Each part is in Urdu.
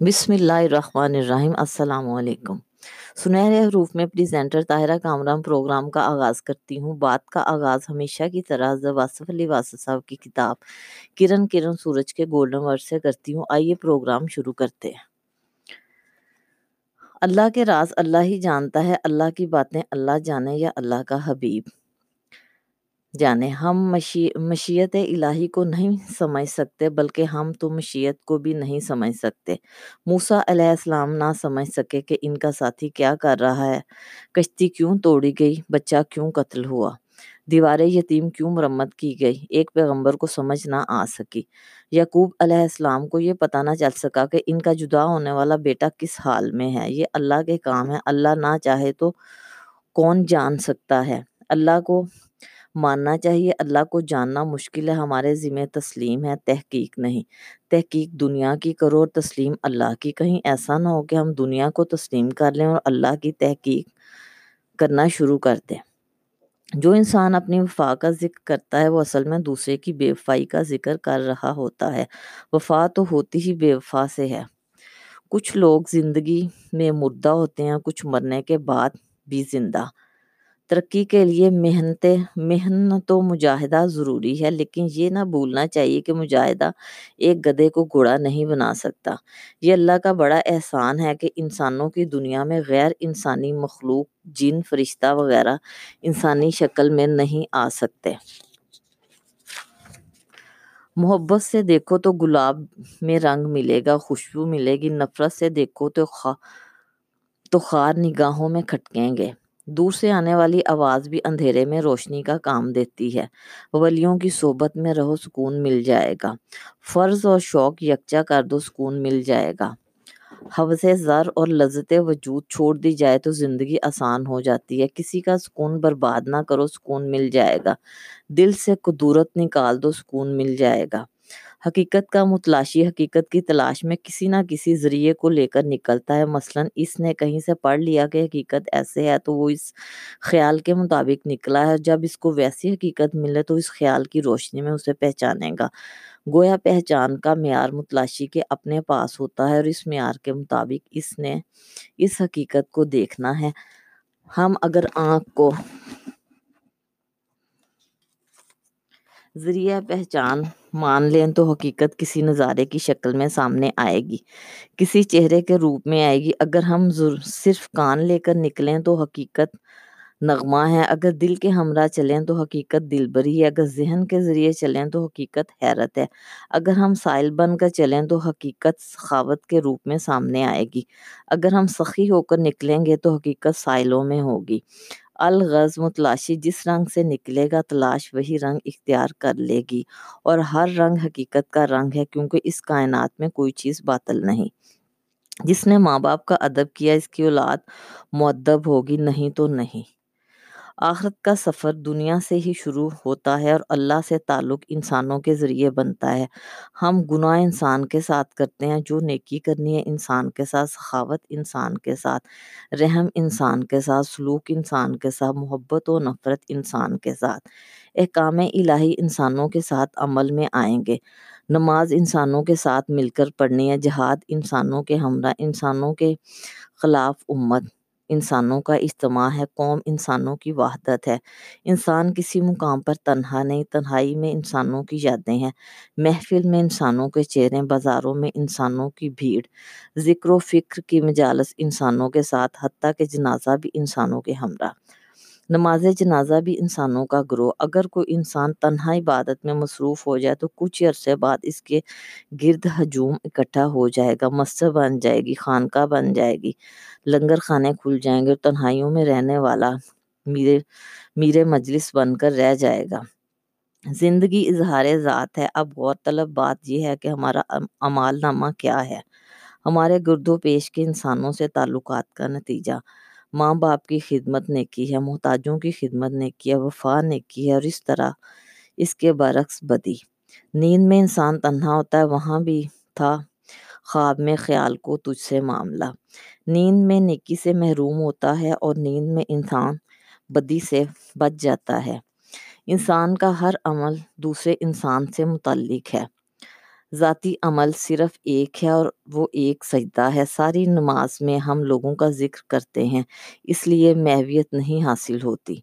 بسم اللہ الرحمن الرحیم، السلام علیکم۔ سنہرے حروف میں پریزنٹر طاہرہ کامران پروگرام کا آغاز کرتی ہوں۔ بات کا آغاز ہمیشہ کی طرح واصف علی واسف صاحب کی کتاب کرن کرن سورج کے گولڈن ورڈ سے کرتی ہوں۔ آئیے پروگرام شروع کرتے ہیں۔ اللہ کے راز اللہ ہی جانتا ہے۔ اللہ کی باتیں اللہ جانے یا اللہ کا حبیب۔ جانے، ہم مشیت الہی کو نہیں سمجھ سکتے، بلکہ ہم تو مشیت کو بھی نہیں سمجھ سکتے۔ موسیٰ علیہ السلام نہ سمجھ سکے کہ ان کا ساتھی کیا کر رہا ہے۔ کشتی کیوں توڑی گئی؟ بچہ کیوں قتل ہوا؟ دیوار یتیم کیوں مرمت کی گئی؟ ایک پیغمبر کو سمجھ نہ آ سکی۔ یعقوب علیہ السلام کو یہ پتہ نہ چل سکا کہ ان کا جدا ہونے والا بیٹا کس حال میں ہے۔ یہ اللہ کے کام ہے۔ اللہ نہ چاہے تو کون جان سکتا ہے۔ اللہ کو ماننا چاہیے۔ اللہ کو جاننا مشکل ہے، ہمارے ذمہ تسلیم ہے۔ تحقیق نہیں۔ تحقیق دنیا کی کرو اور تسلیم اللہ کی۔ کہیں ایسا نہ ہو کہ ہم دنیا کو تسلیم کر لیں اور اللہ کی تحقیق کرنا شروع کر دیں۔ جو انسان اپنی وفا کا ذکر کرتا ہے، وہ اصل میں دوسرے کی بے وفائی کا ذکر کر رہا ہوتا ہے۔ وفا تو ہوتی ہی بے وفا سے ہے۔ کچھ لوگ زندگی میں مردہ ہوتے ہیں، کچھ مرنے کے بعد بھی زندہ۔ ترقی کے لیے محنت محنت و مجاہدہ ضروری ہے، لیکن یہ نہ بھولنا چاہیے کہ مجاہدہ ایک گدے کو گھوڑا نہیں بنا سکتا۔ یہ اللہ کا بڑا احسان ہے کہ انسانوں کی دنیا میں غیر انسانی مخلوق، جن، فرشتہ وغیرہ انسانی شکل میں نہیں آ سکتے۔ محبت سے دیکھو تو گلاب میں رنگ ملے گا، خوشبو ملے گی، نفرت سے دیکھو تو تو خار نگاہوں میں کھٹکیں گے۔ دور سے آنے والی آواز بھی اندھیرے میں روشنی کا کام دیتی ہے۔ ولیوں کی صحبت میں رہو، سکون مل جائے گا۔ فرض اور شوق یکجا کر دو، سکون مل جائے گا۔ حوث زر اور لذت وجود چھوڑ دی جائے تو زندگی آسان ہو جاتی ہے۔ کسی کا سکون برباد نہ کرو، سکون مل جائے گا۔ دل سے قدورت نکال دو، سکون مل جائے گا۔ حقیقت کا متلاشی، حقیقت کی تلاش میں کسی نہ کسی ذریعے کو لے کر نکلتا ہے۔ مثلا اس نے کہیں سے پڑھ لیا کہ حقیقت ایسے ہے تو وہ اس خیال کے مطابق نکلا ہے۔ جب اس کو ویسی حقیقت ملے تو اس خیال کی روشنی میں اسے پہچانے گا۔ گویا پہچان کا معیار متلاشی کے اپنے پاس ہوتا ہے اور اس معیار کے مطابق اس نے اس حقیقت کو دیکھنا ہے۔ ہم اگر آنکھ کو ذریعہ پہچان مان لیں تو حقیقت کسی نظارے کی شکل میں سامنے آئے گی، کسی چہرے کے روپ میں آئے گی۔ اگر ہم صرف کان لے کر نکلیں تو حقیقت نغمہ ہے۔ اگر دل کے ہمراہ چلیں تو حقیقت دل بری ہے۔ اگر ذہن کے ذریعے چلیں تو حقیقت حیرت ہے۔ اگر ہم سائل بن کر چلیں تو حقیقت سخاوت کے روپ میں سامنے آئے گی۔ اگر ہم سخی ہو کر نکلیں گے تو حقیقت سائلوں میں ہوگی۔ الغز متلاشی جس رنگ سے نکلے گا تلاش وہی رنگ اختیار کر لے گی اور ہر رنگ حقیقت کا رنگ ہے کیونکہ اس کائنات میں کوئی چیز باطل نہیں۔ جس نے ماں باپ کا ادب کیا اس کی اولاد معدب ہوگی نہیں تو نہیں۔ آخرت کا سفر دنیا سے ہی شروع ہوتا ہے اور اللہ سے تعلق انسانوں کے ذریعے بنتا ہے۔ ہم گناہ انسان کے ساتھ کرتے ہیں، جو نیکی کرنی ہے انسان کے ساتھ، سخاوت انسان کے ساتھ، رحم انسان کے ساتھ، سلوک انسان کے ساتھ، محبت و نفرت انسان کے ساتھ۔ احکام الہی انسانوں کے ساتھ عمل میں آئیں گے۔ نماز انسانوں کے ساتھ مل کر پڑھنی ہے، جہاد انسانوں کے ہمراہ، انسانوں کے خلاف امت۔ انسانوں کا اجتماع ہے، قوم انسانوں کی وحدت ہے۔ انسان کسی مقام پر تنہا نہیں، تنہائی میں انسانوں کی یادیں ہیں۔ محفل میں انسانوں کے چہرے، بازاروں میں انسانوں کی بھیڑ۔ ذکر و فکر کی مجالس انسانوں کے ساتھ، حتیٰ کہ جنازہ بھی انسانوں کے ہمراہ۔ نماز جنازہ بھی انسانوں کا گروہ۔ اگر کوئی انسان تنہا عبادت میں مصروف ہو جائے تو کچھ عرصے بعد اس کے گرد ہجوم اکٹھا ہو جائے گا، مسجد بن جائے گی، خانقاہ بن جائے گی، لنگر خانے کھل جائیں گے اور تنہائیوں میں رہنے والا میرے میرے مجلس بن کر رہ جائے گا۔ زندگی اظہار ذات ہے۔ اب غور طلب بات یہ ہے کہ ہمارا امال نامہ کیا ہے۔ ہمارے گرد و پیش کے انسانوں سے تعلقات کا نتیجہ۔ ماں باپ کی خدمت نے کی ہے، محتاجوں کی خدمت نے کی ہے، وفا نے کی ہے اور اس طرح اس کے برعکس بدی۔ نیند میں انسان تنہا ہوتا ہے، وہاں بھی تھا خواب میں خیال کو تجھ سے معاملہ۔ نیند میں نیکی سے محروم ہوتا ہے اور نیند میں انسان بدی سے بچ جاتا ہے۔ انسان کا ہر عمل دوسرے انسان سے متعلق ہے۔ ذاتی عمل صرف ایک ہے اور وہ ایک سجدہ ہے۔ ساری نماز میں ہم لوگوں کا ذکر کرتے ہیں، اس لیے محویت نہیں حاصل ہوتی۔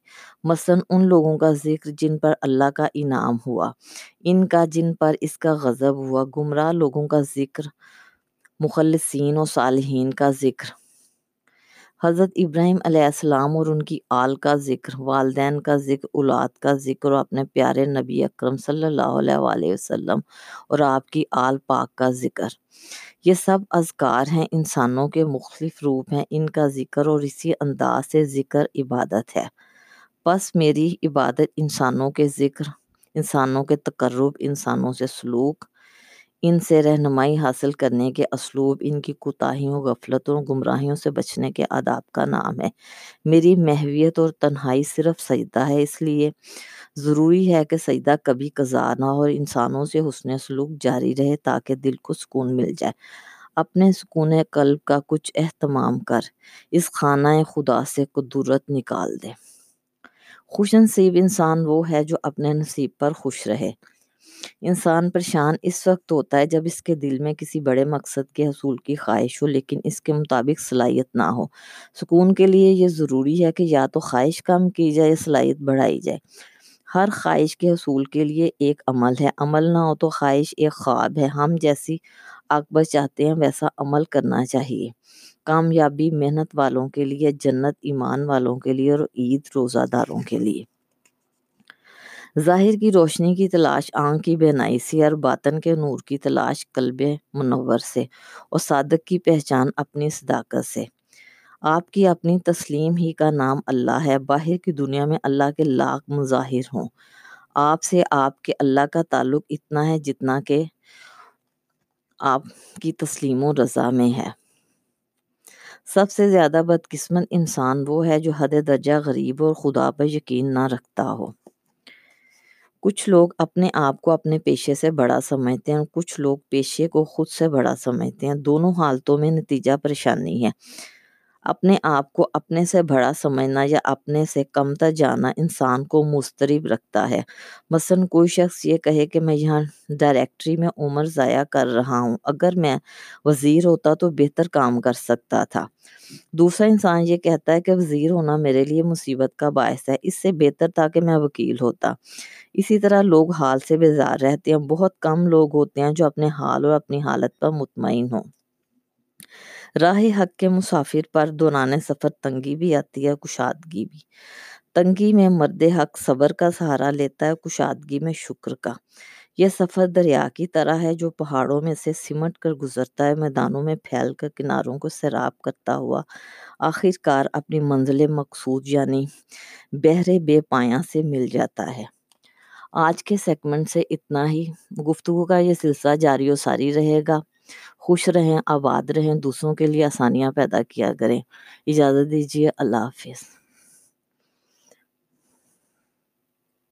مثلا ان لوگوں کا ذکر جن پر اللہ کا انعام ہوا، ان کا جن پر اس کا غضب ہوا۔ گمراہ لوگوں کا ذکر، مخلصین و صالحین کا ذکر۔ حضرت ابراہیم علیہ السلام اور ان کی آل کا ذکر، والدین کا ذکر، اولاد کا ذکر اور اپنے پیارے نبی اکرم صلی اللہ علیہ وآلہ وسلم اور آپ کی آل پاک کا ذکر۔ یہ سب اذکار ہیں، انسانوں کے مختلف روپ ہیں، ان کا ذکر اور اسی انداز سے ذکر عبادت ہے۔ بس میری عبادت انسانوں کے ذکر، انسانوں کے تقرب، انسانوں سے سلوک ان سے رہنمائی حاصل کرنے کے اسلوب، ان کی کوتاہیوں، غفلتوں، گمراہیوں سے بچنے کے آداب کا نام ہے۔ میری محویت اور تنہائی صرف سجدہ ہے، اس لیے ضروری ہے کہ سجدہ کبھی قضا نہ ہو اور انسانوں سے حسن سلوک جاری رہے تاکہ دل کو سکون مل جائے۔ اپنے سکون قلب کا کچھ اہتمام کر، اس خانہ خدا سے قدرت نکال دے۔ خوش نصیب انسان وہ ہے جو اپنے نصیب پر خوش رہے۔ انسان پریشان اس وقت ہوتا ہے جب اس کے دل میں کسی بڑے مقصد کے حصول کی خواہش ہو، لیکن اس کے مطابق صلاحیت نہ ہو۔ سکون کے لیے یہ ضروری ہے کہ یا تو خواہش کم کی جائے یا صلاحیت بڑھائی جائے۔ ہر خواہش کے حصول کے لیے ایک عمل ہے۔ عمل نہ ہو تو خواہش ایک خواب ہے۔ ہم جیسی اکبر چاہتے ہیں، ویسا عمل کرنا چاہیے۔ کامیابی محنت والوں کے لیے، جنت ایمان والوں کے لیے اور عید روزہ داروں کے لیے۔ ظاہر کی روشنی کی تلاش آنکھ کی بینائی سے اور باطن کے نور کی تلاش قلب منور سے اور صادق کی پہچان اپنی صداقت سے۔ آپ کی اپنی تسلیم ہی کا نام اللہ ہے۔ باہر کی دنیا میں اللہ کے لاکھ مظاہر ہوں۔ آپ سے آپ کے اللہ کا تعلق اتنا ہے جتنا کہ آپ کی تسلیم و رضا میں ہے۔ سب سے زیادہ بدقسمت انسان وہ ہے جو حد درجہ غریب اور خدا پر یقین نہ رکھتا ہو۔ کچھ لوگ اپنے آپ کو اپنے پیشے سے بڑا سمجھتے ہیں اور کچھ لوگ پیشے کو خود سے بڑا سمجھتے ہیں۔ دونوں حالتوں میں نتیجہ پریشانی ہے۔ اپنے آپ کو اپنے سے بڑا سمجھنا یا اپنے سے کمتر جانا انسان کو مسترب رکھتا ہے۔ مثلا کوئی شخص یہ کہے کہ میں یہاں ڈائریکٹری میں عمر ضائع کر رہا ہوں، اگر میں وزیر ہوتا تو بہتر کام کر سکتا تھا۔ دوسرا انسان یہ کہتا ہے کہ وزیر ہونا میرے لیے مصیبت کا باعث ہے، اس سے بہتر تھا کہ میں وکیل ہوتا۔ اسی طرح لوگ حال سے بیزار رہتے ہیں، بہت کم لوگ ہوتے ہیں جو اپنے حال اور اپنی حالت پر مطمئن ہوں۔ راہ حق کے مسافر پر دوران سفر تنگی بھی آتی ہے، کشادگی بھی۔ تنگی میں مرد حق صبر کا سہارا لیتا ہے، کشادگی میں شکر کا۔ یہ سفر دریا کی طرح ہے جو پہاڑوں میں سے سمٹ کر گزرتا ہے، میدانوں میں پھیل کر کناروں کو سیراب کرتا ہوا۔ آخر کار اپنی منزل مقصود یعنی بہرے بے پایاں سے مل جاتا ہے۔ آج کے سیگمنٹ سے اتنا ہی۔ گفتگو کا یہ سلسلہ جاری و ساری رہے گا۔ خوش رہیں، آباد رہیں، دوسروں کے لیے آسانیاں پیدا کیا کریں۔ اجازت دیجیے، اللہ حافظ۔